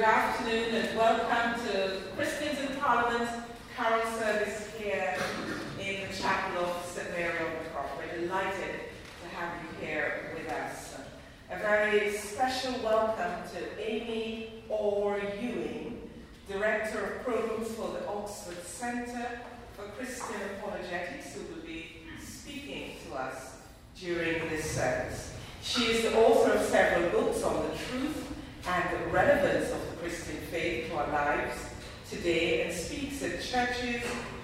Good afternoon and welcome to Christians in Parliament Carol service here in the Chapel of St Mary Undercroft. We're delighted to have you here with us. A very special welcome to Amy Orr Ewing, Director of Programs for the Oxford Centre for Christian Apologetics, who will be speaking to us during this service. She is the author of several books on the truth and the relevance of the Christian faith to our lives today and speaks at churches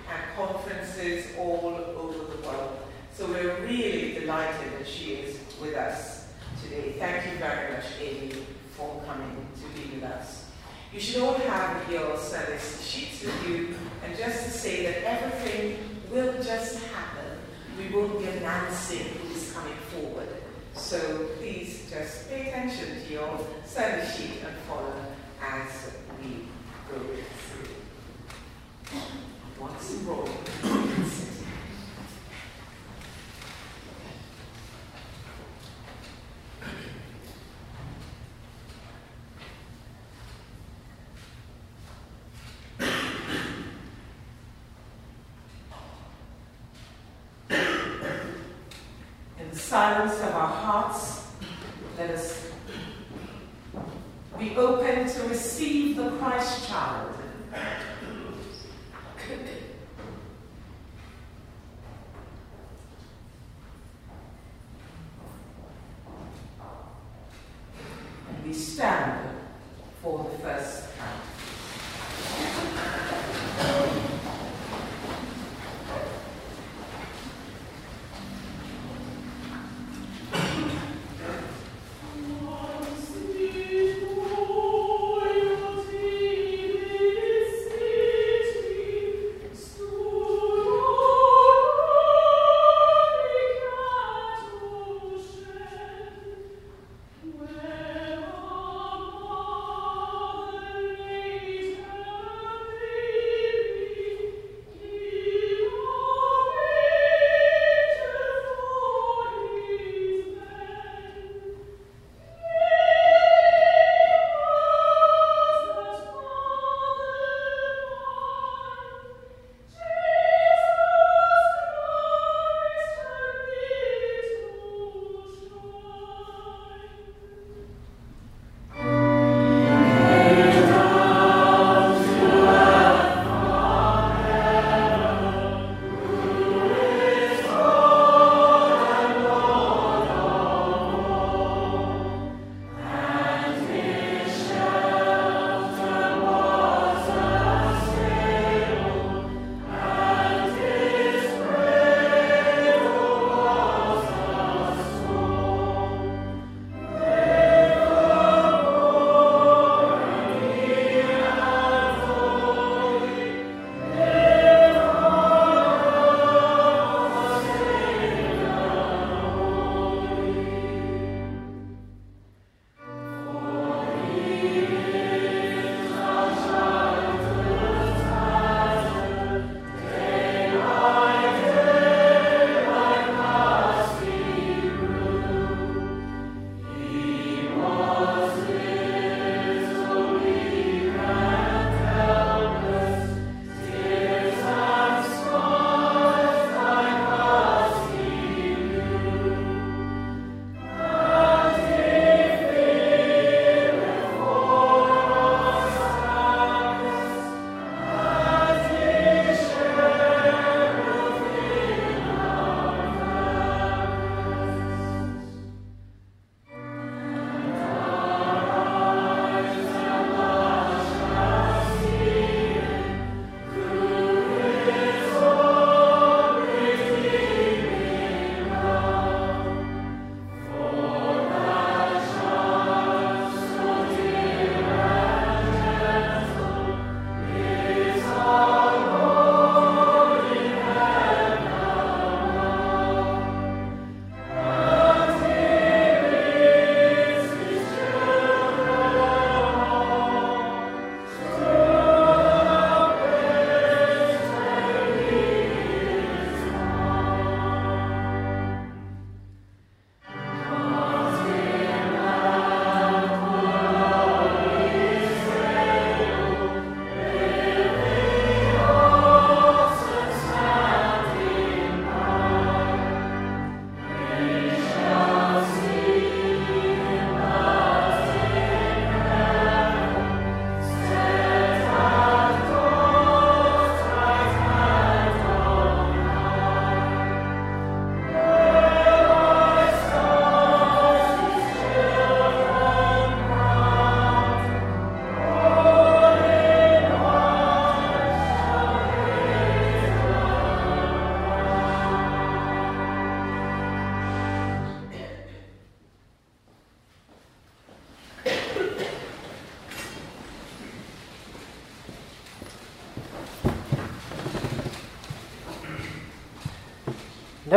and conferences all over the world. So we're really delighted that she is with us today. Thank you very much, Amy, for coming to be with us. You should all have your service sheets with you, and just to say that everything will just happen. We won't be announcing who's coming forward. So please just pay attention to your service sheet and follow as we go through. Enrolled, In the silence of our hearts, let us be open to receive the Christ child. And we stand for the first count.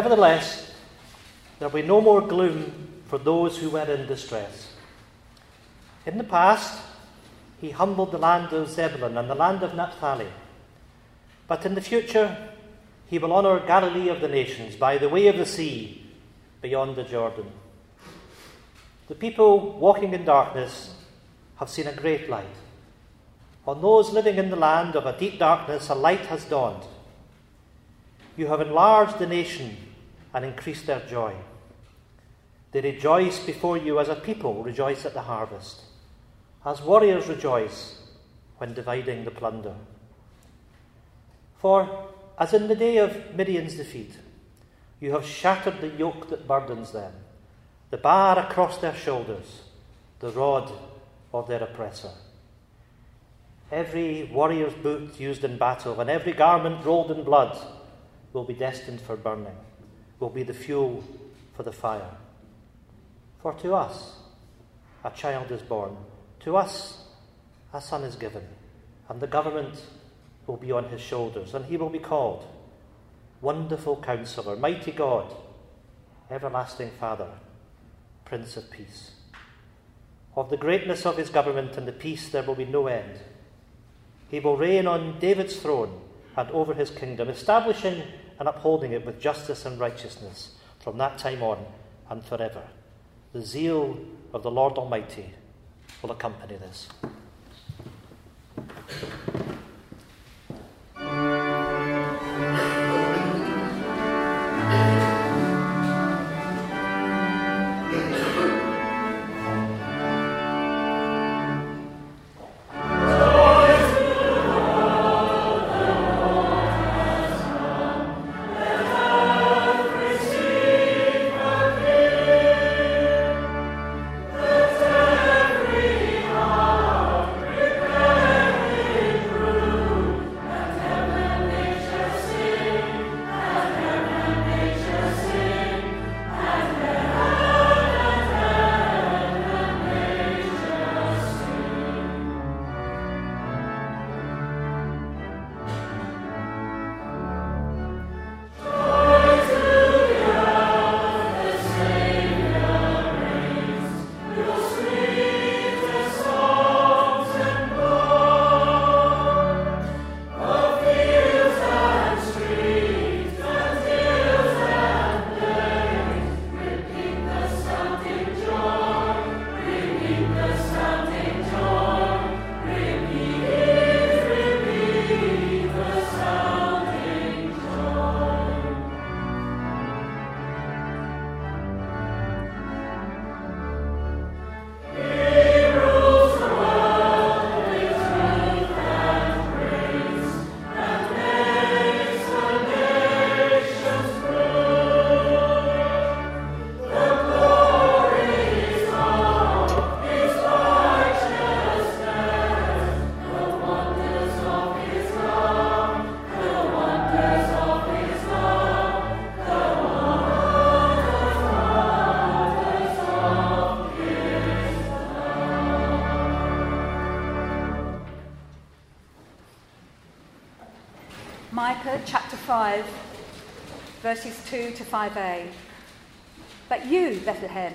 Nevertheless, there will be no more gloom for those who were in distress. In the past, he humbled the land of Zebulun and the land of Naphtali. But in the future, he will honour Galilee of the nations by the way of the sea beyond the Jordan. The people walking in darkness have seen a great light. On those living in the land of a deep darkness, a light has dawned. You have enlarged the nation and increase their joy. They rejoice before you as a people rejoice at the harvest, as warriors rejoice when dividing the plunder. For, as in the day of Midian's defeat, you have shattered the yoke that burdens them, the bar across their shoulders, the rod of their oppressor. Every warrior's boot used in battle and every garment rolled in blood will be destined for burning, will be the fuel for the fire. For to us a child is born, to us a son is given, and the government will be on his shoulders, and he will be called Wonderful Counselor, Mighty God, Everlasting Father, Prince of Peace. Of the greatness of his government and the peace there will be no end. He will reign on David's throne and over his kingdom, establishing and upholding it with justice and righteousness from that time on and forever. The zeal of the Lord Almighty will accompany this. 2 to 5a. But you, Bethlehem,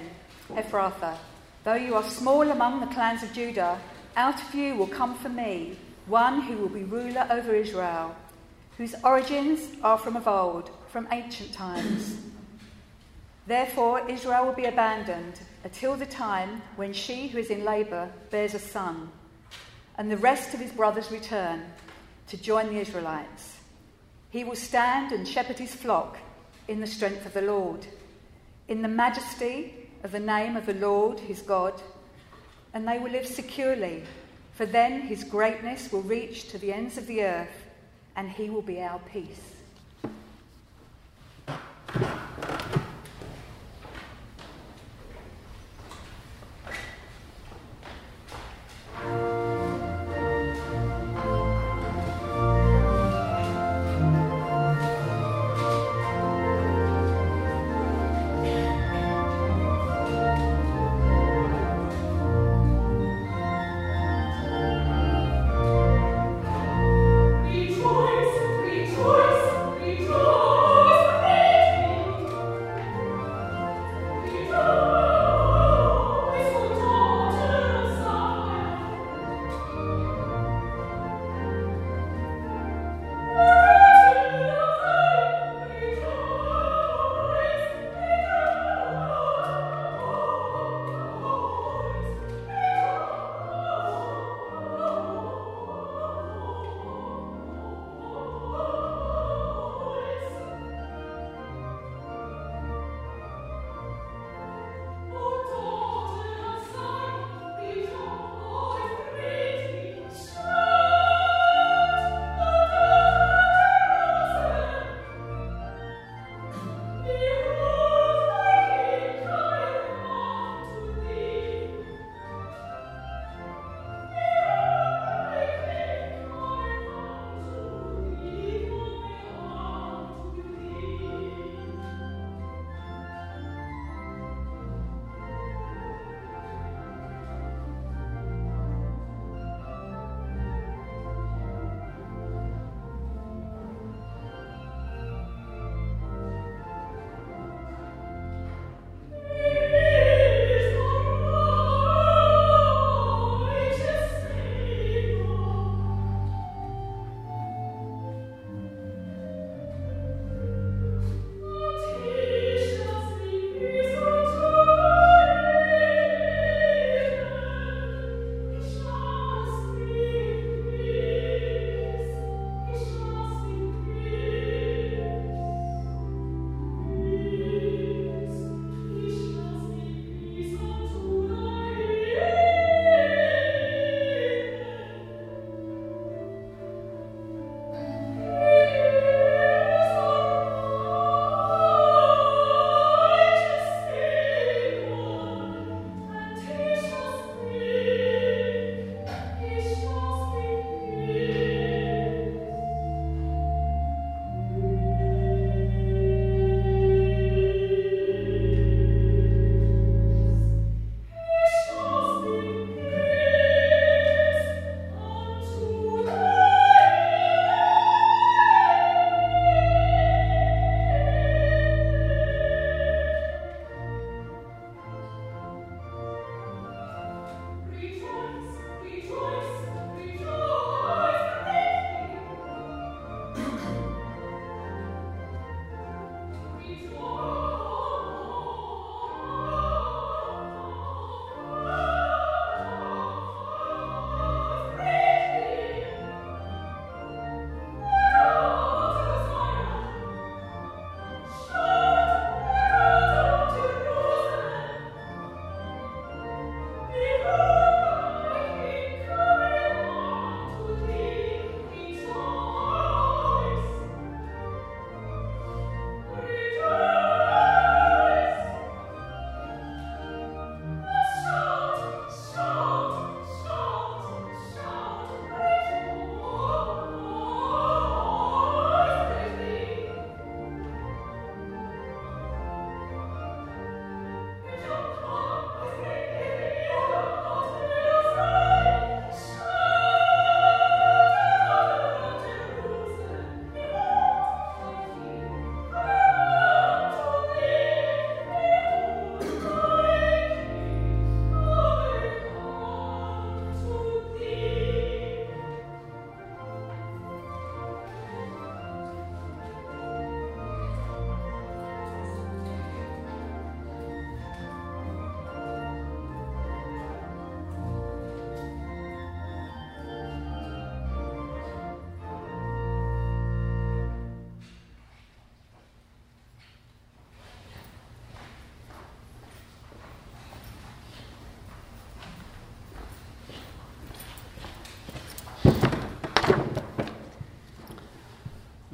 Ephrathah, though you are small among the clans of Judah, out of you will come for me one who will be ruler over Israel, whose origins are from of old, from ancient times. Therefore, Israel will be abandoned until the time when she who is in labour bears a son, and the rest of his brothers return to join the Israelites. He will stand and shepherd his flock in the strength of the Lord, in the majesty of the name of the Lord his God, and they will live securely, for then his greatness will reach to the ends of the earth, and he will be our peace.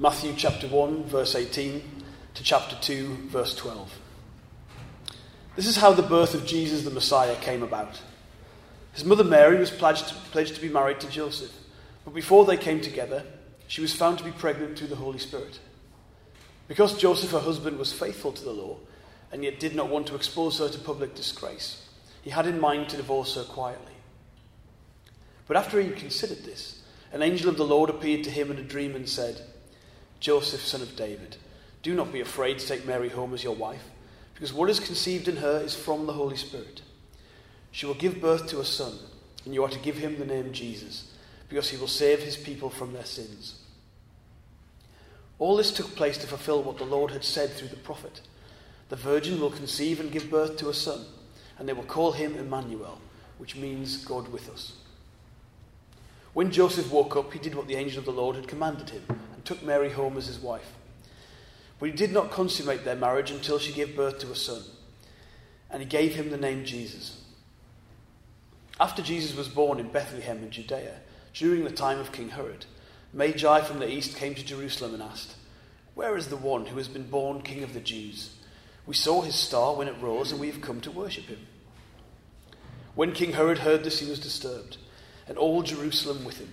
Matthew chapter 1, verse 18 to chapter 2, verse 12. This is how the birth of Jesus the Messiah came about. His mother Mary was pledged, pledged to be married to Joseph, but before they came together, she was found to be pregnant through the Holy Spirit. Because Joseph, her husband, was faithful to the law and yet did not want to expose her to public disgrace, he had in mind to divorce her quietly. But after he considered this, an angel of the Lord appeared to him in a dream and said, Joseph, son of David, do not be afraid to take Mary home as your wife, because what is conceived in her is from the Holy Spirit. She will give birth to a son, and you are to give him the name Jesus, because he will save his people from their sins. All this took place to fulfill what the Lord had said through the prophet The virgin will conceive and give birth to a son, and they will call him Emmanuel, which means God with us. When Joseph woke up, he did what the angel of the Lord had commanded him, and took Mary home as his wife. But he did not consummate their marriage until she gave birth to a son, and he gave him the name Jesus. After Jesus was born in Bethlehem in Judea, during the time of King Herod, Magi from the east came to Jerusalem and asked, Where is the one who has been born King of the Jews? We saw his star when it rose, and we have come to worship him. When King Herod heard this, he was disturbed, and all Jerusalem with him.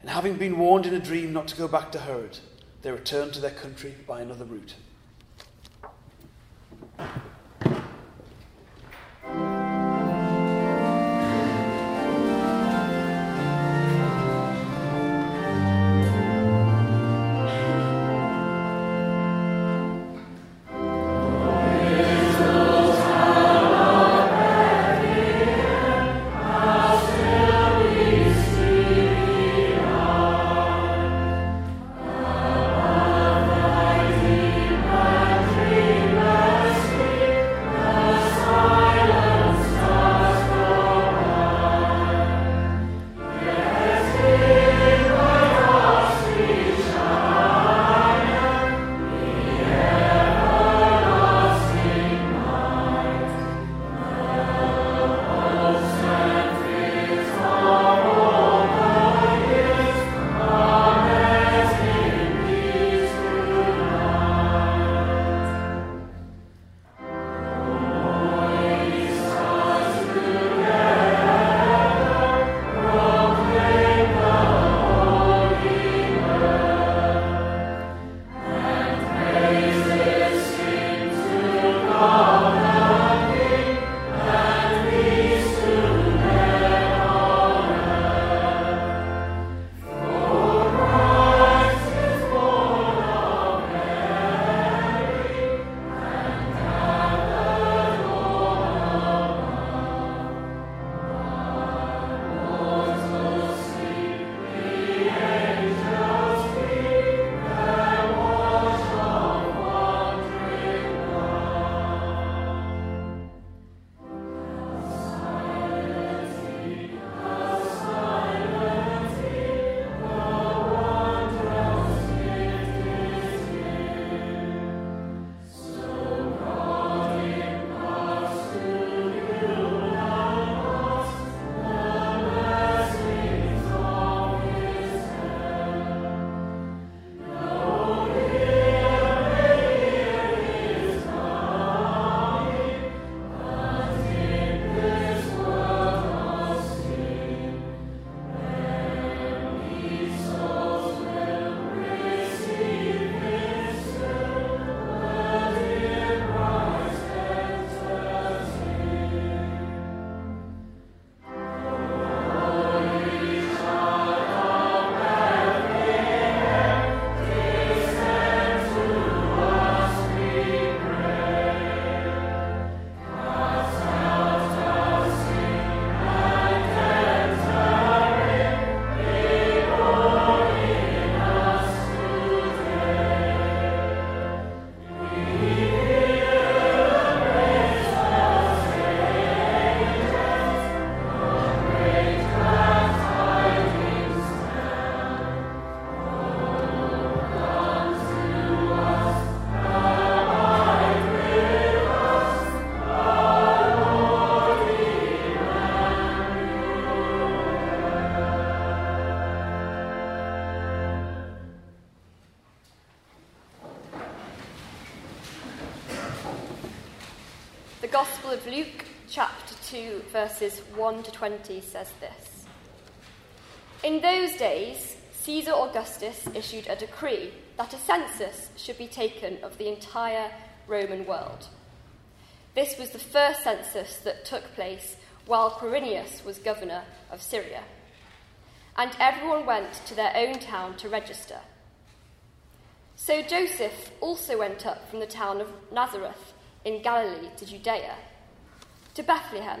And having been warned in a dream not to go back to Herod, they returned to their country by another route. Verses 1 to 20, says this In those days, Caesar Augustus issued a decree that a census should be taken of the entire Roman world. This was the first census that took place while Quirinius was governor of Syria. And everyone went to their own town to register. So Joseph also went up from the town of Nazareth in Galilee to Judea, to Bethlehem,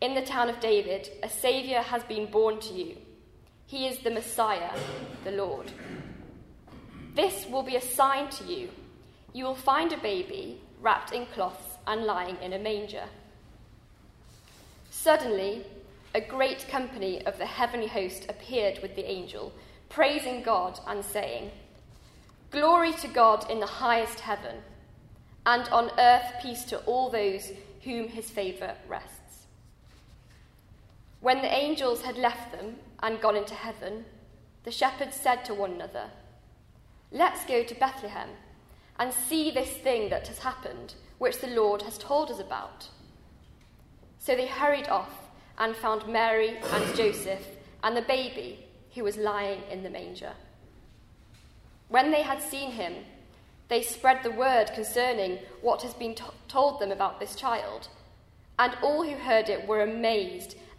in the town of David, a Saviour has been born to you. He is the Messiah, the Lord. This will be a sign to you. You will find a baby wrapped in cloths and lying in a manger. Suddenly, a great company of the heavenly host appeared with the angel, praising God and saying, Glory to God in the highest heaven, and on earth peace to all those whom his favour rests. When the angels had left them and gone into heaven, the shepherds said to one another, Let's go to Bethlehem and see this thing that has happened, which the Lord has told us about. So they hurried off and found Mary and Joseph and the baby who was lying in the manger. When they had seen him, they spread the word concerning what has been told them about this child, and all who heard it were amazed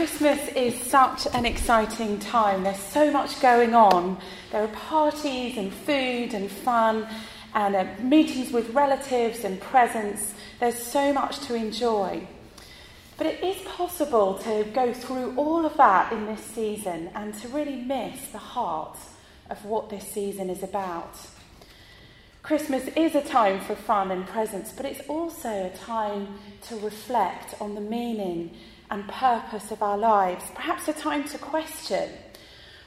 Christmas is such an exciting time. There's so much going on. There are parties and food and fun and uh, meetings with relatives and presents. There's so much to enjoy. But it is possible to go through all of that in this season and to really miss the heart of what this season is about. Christmas is a time for fun and presents, but it's also a time to reflect on the meaning and purpose of our lives, perhaps a time to question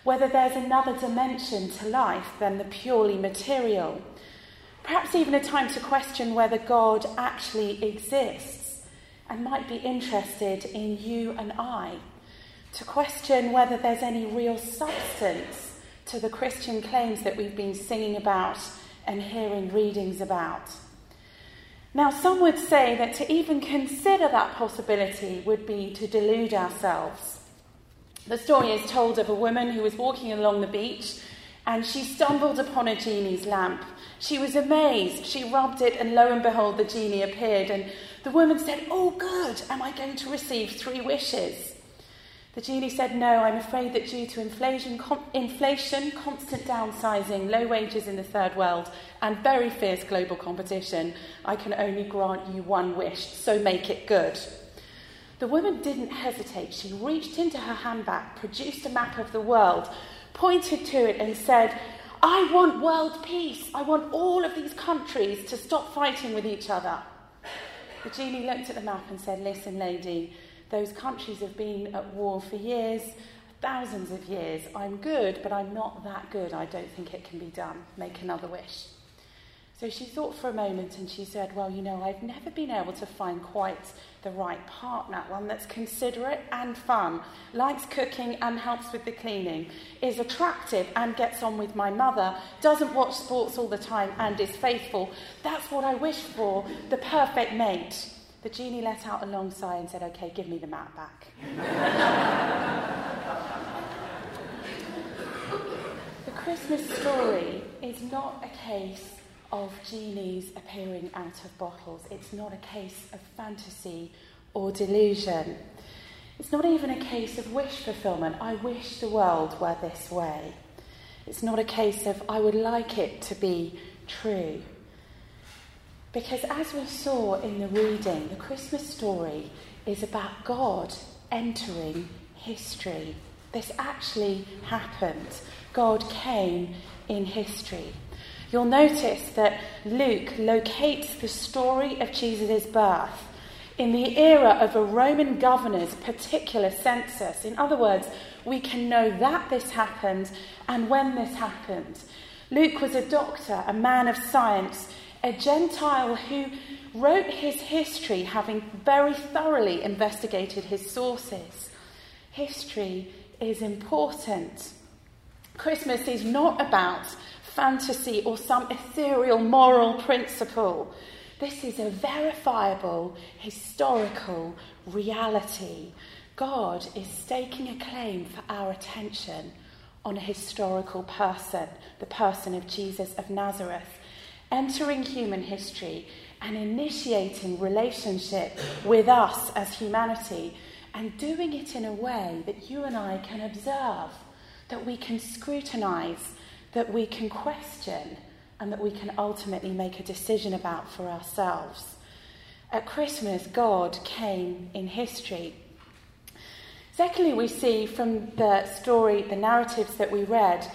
whether there's another dimension to life than the purely material. Perhaps even a time to question whether God actually exists and might be interested in you and I. To question whether there's any real substance to the Christian claims that we've been singing about and hearing readings about. Now, some would say that to even consider that possibility would be to delude ourselves. The story is told of a woman who was walking along the beach and she stumbled upon a genie's lamp. She was amazed. She rubbed it, and lo and behold, the genie appeared. And the woman said, Oh, good, am I going to receive three wishes? The genie said, No, I'm afraid that due to inflation, com- inflation, constant downsizing, low wages in the third world, and very fierce global competition, I can only grant you one wish, so make it good. The woman didn't hesitate. She reached into her handbag, produced a map of the world, pointed to it, and said, I want world peace. I want all of these countries to stop fighting with each other. The genie looked at the map and said, Listen, lady, those countries have been at war for years, thousands of years. I'm good, but I'm not that good. I don't think it can be done. Make another wish. So she thought for a moment and she said, Well, you know, I've never been able to find quite the right partner, one that's considerate and fun, likes cooking and helps with the cleaning, is attractive and gets on with my mother, doesn't watch sports all the time and is faithful. That's what I wish for, the perfect mate. The genie let out a long sigh and said, Okay, give me the map back. the Christmas story is not a case of genies appearing out of bottles. It's not a case of fantasy or delusion. It's not even a case of wish fulfillment. I wish the world were this way. It's not a case of I would like it to be true. Because as we saw in the reading, the Christmas story is about God entering history. This actually happened. God came in history you'll notice that Luke locates the story of Jesus' birth in the era of a Roman governor's particular census. In other words, we can know that this happened and when this happened. Luke was a doctor, a man of science, a Gentile who wrote his history having very thoroughly investigated his sources. History is important. Christmas is not about fantasy or some ethereal moral principle. This is a verifiable historical reality. God is staking a claim for our attention on a historical person, the person of Jesus of Nazareth, entering human history and initiating relationship with us as humanity and doing it in a way that you and I can observe, that we can scrutinize, that we can question and that we can ultimately make a decision about for ourselves. At Christmas, God came in history. Secondly, we see from the story, the narratives that we read,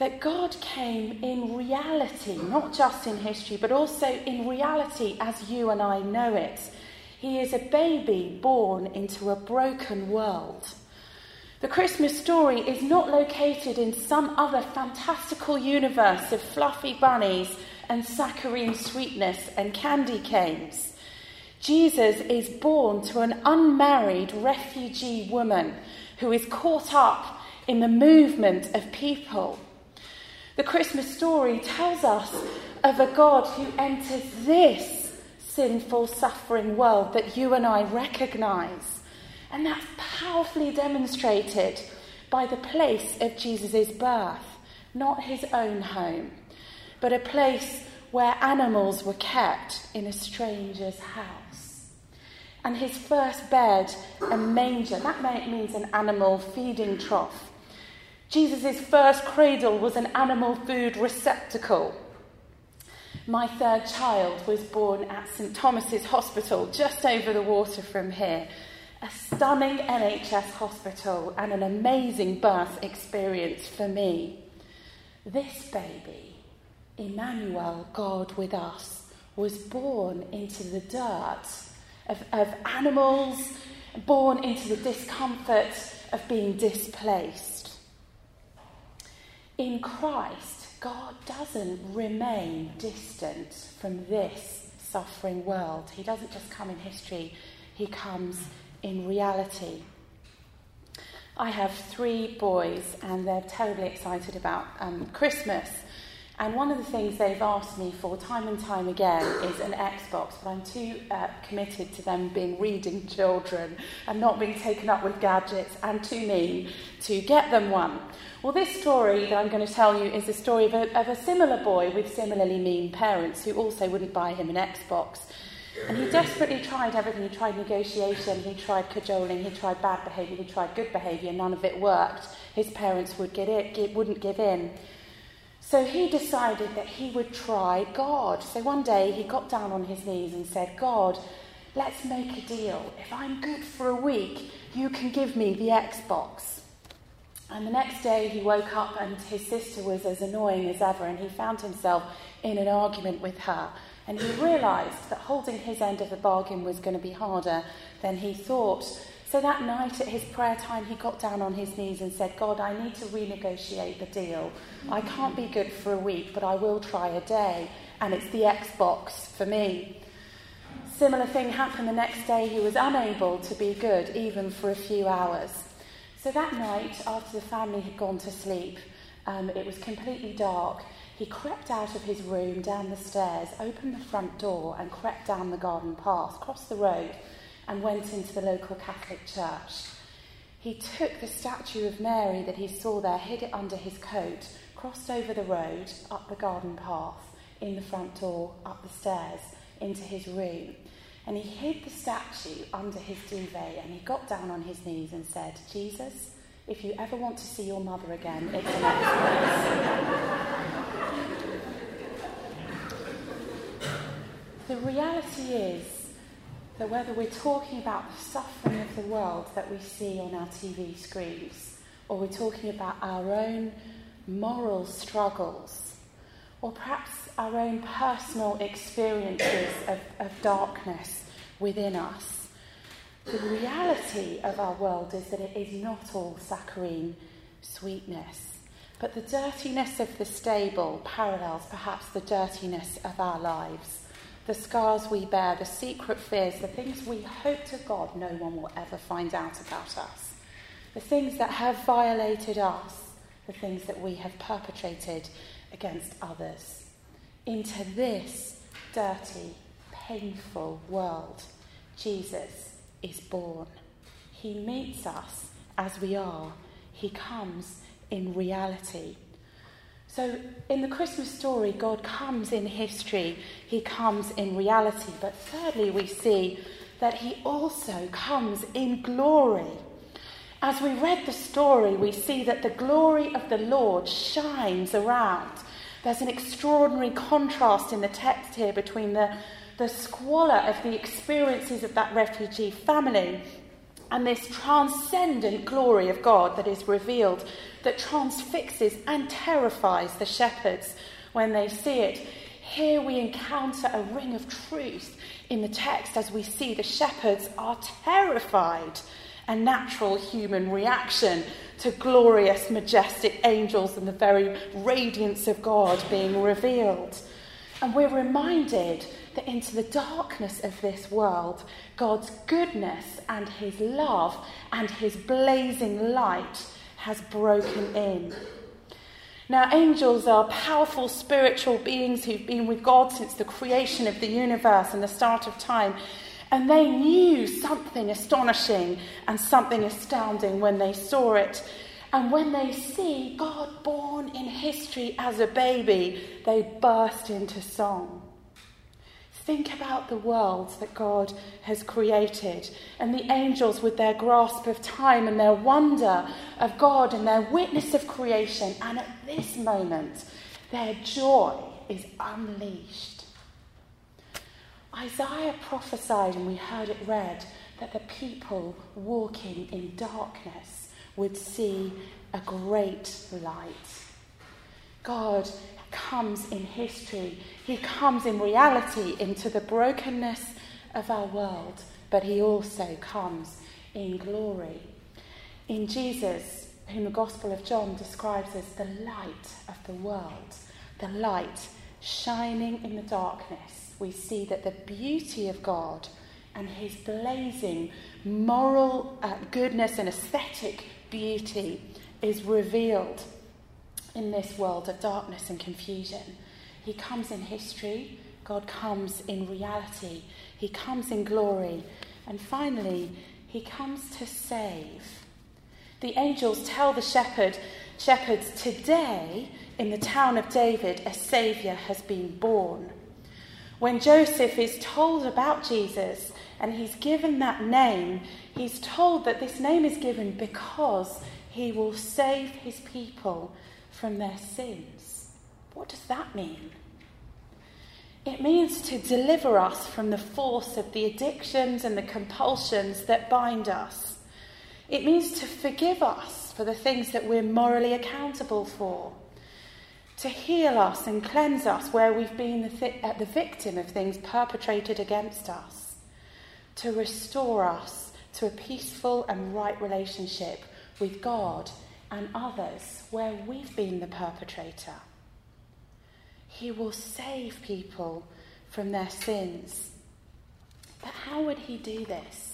that God came in reality, not just in history, but also in reality as you and I know it. He is a baby born into a broken world. The Christmas story is not located in some other fantastical universe of fluffy bunnies and saccharine sweetness and candy canes. Jesus is born to an unmarried refugee woman who is caught up in the movement of people. The Christmas story tells us of a God who enters this sinful, suffering world that you and I recognize. And that's powerfully demonstrated by the place of Jesus' birth, not his own home, but a place where animals were kept in a stranger's house. And his first bed, a manger, that means an animal feeding trough. Jesus' first cradle was an animal food receptacle. My third child was born at St Thomas's Hospital, just over the water from here a stunning NHS hospital and an amazing birth experience for me. This baby, Emmanuel, God with us, was born into the dirt of, of animals, born into the discomfort of being displaced. In Christ, God doesn't remain distant from this suffering world. He doesn't just come in history, He comes in reality. I have three boys, and they're terribly excited about um, Christmas. And one of the things they've asked me for time and time again is an Xbox, but I'm too uh, committed to them being reading children and not being taken up with gadgets and too mean to get them one. Well, this story that I'm going to tell you is the story of a, of a similar boy with similarly mean parents who also wouldn't buy him an Xbox. And he desperately tried everything. He tried negotiation, he tried cajoling, he tried bad behaviour, he tried good behaviour. None of it worked. His parents would get it, wouldn't give in. So he decided that he would try God. So one day he got down on his knees and said, God, let's make a deal. If I'm good for a week, you can give me the Xbox. And the next day he woke up and his sister was as annoying as ever, and he found himself in an argument with her. And he realised that holding his end of the bargain was going to be harder than he thought. So that night at his prayer time, he got down on his knees and said, God, I need to renegotiate the deal. I can't be good for a week, but I will try a day. And it's the Xbox for me. Similar thing happened the next day. He was unable to be good, even for a few hours. So that night, after the family had gone to sleep, um, it was completely dark. He crept out of his room, down the stairs, opened the front door, and crept down the garden path, crossed the road, and went into the local Catholic church. He took the statue of Mary that he saw there, hid it under his coat, crossed over the road, up the garden path, in the front door, up the stairs, into his room. And he hid the statue under his duvet and he got down on his knees and said, Jesus, if you ever want to see your mother again, it's in the reality is that whether we're talking about the suffering of the world that we see on our TV screens, or we're talking about our own moral struggles, or perhaps our own personal experiences of, of darkness within us, the reality of our world is that it is not all saccharine sweetness. But the dirtiness of the stable parallels perhaps the dirtiness of our lives the scars we bear, the secret fears, the things we hope to God no one will ever find out about us, the things that have violated us, the things that we have perpetrated against others. Into this dirty, painful world, Jesus is born. He meets us as we are, He comes in reality. So, in the Christmas story, God comes in history, He comes in reality. But thirdly, we see that He also comes in glory. As we read the story, we see that the glory of the Lord shines around. There's an extraordinary contrast in the text here between the, the squalor of the experiences of that refugee family and this transcendent glory of God that is revealed, that transfixes and terrifies the shepherds when they see it. Here we encounter a ring of truth in the text as we see the shepherds are terrified, a natural human reaction to glorious, majestic angels and the very radiance of God being revealed. And we're reminded that into the darkness of this world, God's goodness and his love and his blazing light has broken in. Now, angels are powerful spiritual beings who've been with God since the creation of the universe and the start of time. And they knew something astonishing and something astounding when they saw it. And when they see God born in history as a baby, they burst into song. Think about the worlds that God has created and the angels with their grasp of time and their wonder of God and their witness of creation. And at this moment, their joy is unleashed. Isaiah prophesied, and we heard it read, that the people walking in darkness would see a great light. God comes in history. He comes in reality into the brokenness of our world, but he also comes in glory. In Jesus, whom the Gospel of John describes as the light of the world, the light shining in the darkness, we see that the beauty of God and his blazing moral uh, goodness and aesthetic beauty is revealed in this world of darkness and confusion. He comes in history, God comes in reality, He comes in glory, and finally, He comes to save. The angels tell the shepherd, shepherds, today in the town of David, a Saviour has been born. When Joseph is told about Jesus and he's given that name, he's told that this name is given because he will save his people from their sins. What does that mean? It means to deliver us from the force of the addictions and the compulsions that bind us. It means to forgive us for the things that we're morally accountable for. To heal us and cleanse us where we've been the, th- the victim of things perpetrated against us. To restore us to a peaceful and right relationship with God and others where we've been the perpetrator. He will save people from their sins. But how would he do this?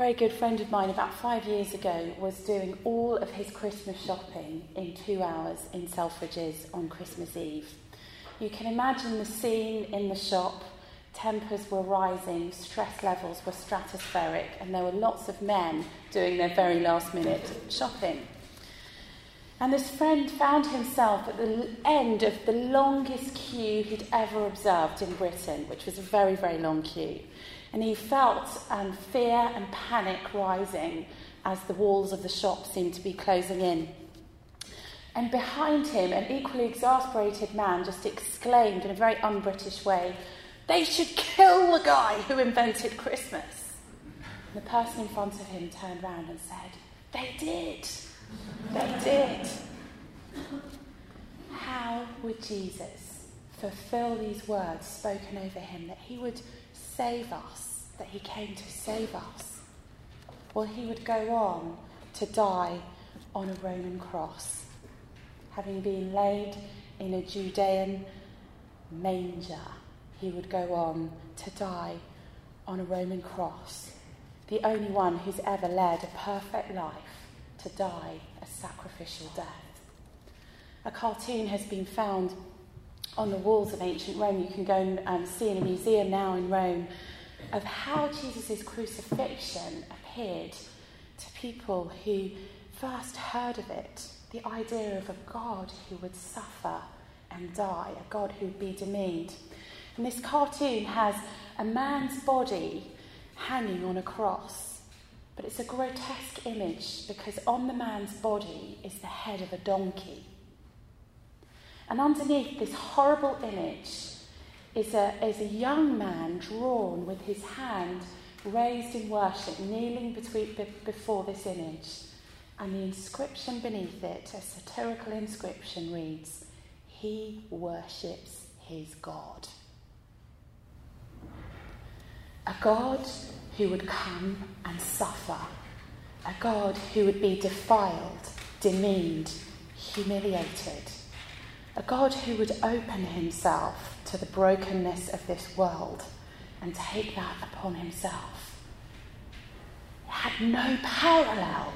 Very good friend of mine about five years ago was doing all of his Christmas shopping in two hours in Selfridges on Christmas Eve. You can imagine the scene in the shop. Tempers were rising, stress levels were stratospheric, and there were lots of men doing their very last minute shopping. And this friend found himself at the end of the longest queue he'd ever observed in Britain, which was a very, very long queue. And he felt um, fear and panic rising as the walls of the shop seemed to be closing in. And behind him, an equally exasperated man just exclaimed in a very un British way, They should kill the guy who invented Christmas. And the person in front of him turned round and said, They did. They did. How would Jesus fulfill these words spoken over him that he would save us, that he came to save us? Well, he would go on to die on a Roman cross, having been laid in a Judean manger. He would go on to die on a Roman cross, the only one who's ever led a perfect life to die a sacrificial death. A cartoon has been found on the walls of ancient Rome. You can go and um, see in a museum now in Rome of how Jesus' crucifixion appeared to people who first heard of it. The idea of a God who would suffer and die, a God who would be demeaned. And this cartoon has a man's body hanging on a cross. But it's a grotesque image because on the man's body is the head of a donkey. And underneath this horrible image is a, is a young man drawn with his hand raised in worship, kneeling between, before this image. And the inscription beneath it, a satirical inscription, reads, He worships his God. A God who would come and suffer, a God who would be defiled, demeaned, humiliated, a God who would open himself to the brokenness of this world and take that upon himself. It had no parallel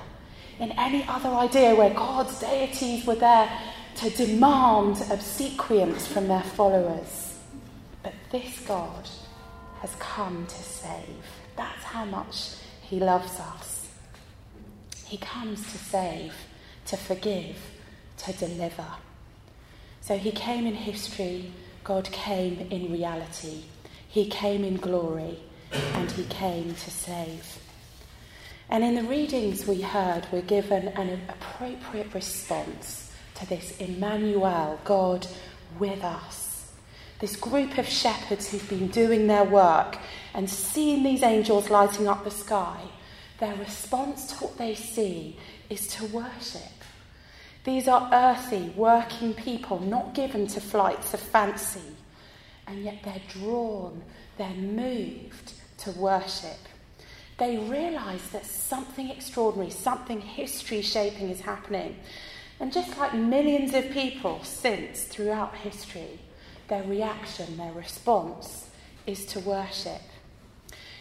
in any other idea where God's deities were there to demand obsequience from their followers. But this God has come to save. That's how much He loves us. He comes to save, to forgive, to deliver. So He came in history, God came in reality. He came in glory, and He came to save. And in the readings we heard, we're given an appropriate response to this Emmanuel, God with us this group of shepherds who've been doing their work and seeing these angels lighting up the sky, their response to what they see is to worship. These are earthy, working people, not given to flights of fancy, and yet they're drawn, they're moved to worship. They realise that something extraordinary, something history shaping is happening. And just like millions of people since throughout history, their reaction, their response is to worship.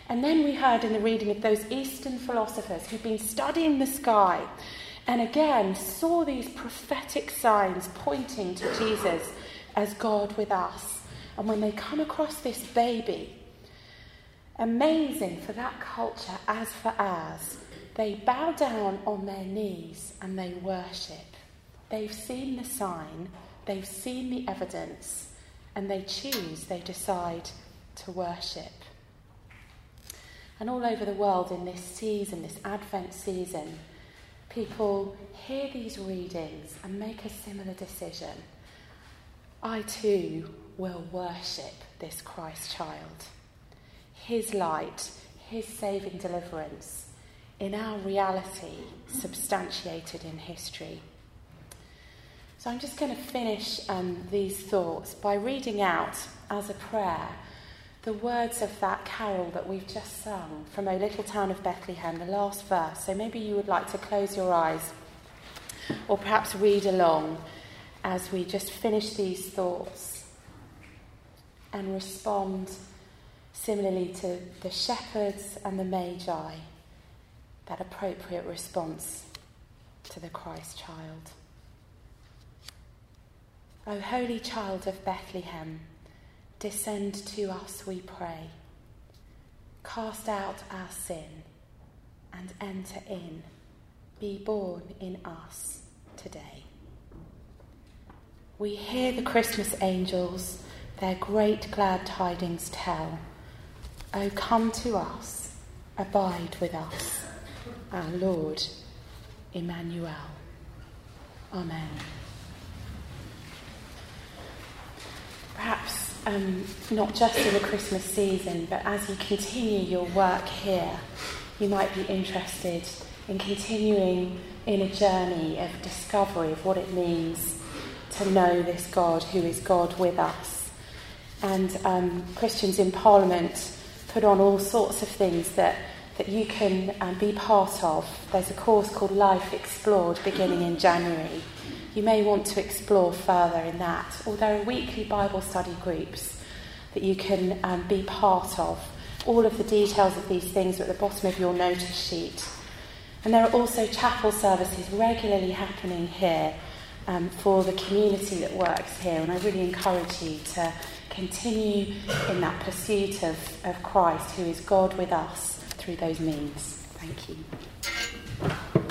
And then we heard in the reading of those Eastern philosophers who've been studying the sky and again saw these prophetic signs pointing to Jesus as God with us. And when they come across this baby, amazing for that culture as for ours, they bow down on their knees and they worship. They've seen the sign, they've seen the evidence, and they choose, they decide to worship. And all over the world in this season, this Advent season, people hear these readings and make a similar decision. I too will worship this Christ child. His light, his saving deliverance in our reality, substantiated in history. So I'm just going to finish um, these thoughts by reading out as a prayer the words of that carol that we've just sung from O Little Town of Bethlehem, the last verse. So maybe you would like to close your eyes or perhaps read along as we just finish these thoughts and respond similarly to the shepherds and the magi, that appropriate response to the Christ child. O holy child of Bethlehem, descend to us, we pray. Cast out our sin and enter in. Be born in us today. We hear the Christmas angels their great glad tidings tell. O come to us, abide with us, our Lord Emmanuel. Amen. Perhaps um, not just in the Christmas season, but as you continue your work here, you might be interested in continuing in a journey of discovery of what it means to know this God who is God with us. And um, Christians in Parliament put on all sorts of things that, that you can um, be part of. There's a course called Life Explored beginning in January. You may want to explore further in that. Or there are weekly Bible study groups that you can um, be part of. All of the details of these things are at the bottom of your notice sheet. And there are also chapel services regularly happening here um, for the community that works here. And I really encourage you to continue in that pursuit of, of Christ, who is God with us through those means. Thank you.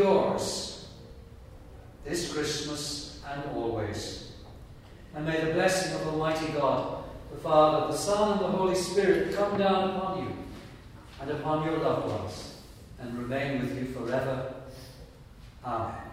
yours this Christmas and always. And may the blessing of Almighty God, the Father, the Son, and the Holy Spirit come down upon you and upon your loved ones and remain with you forever. Amen.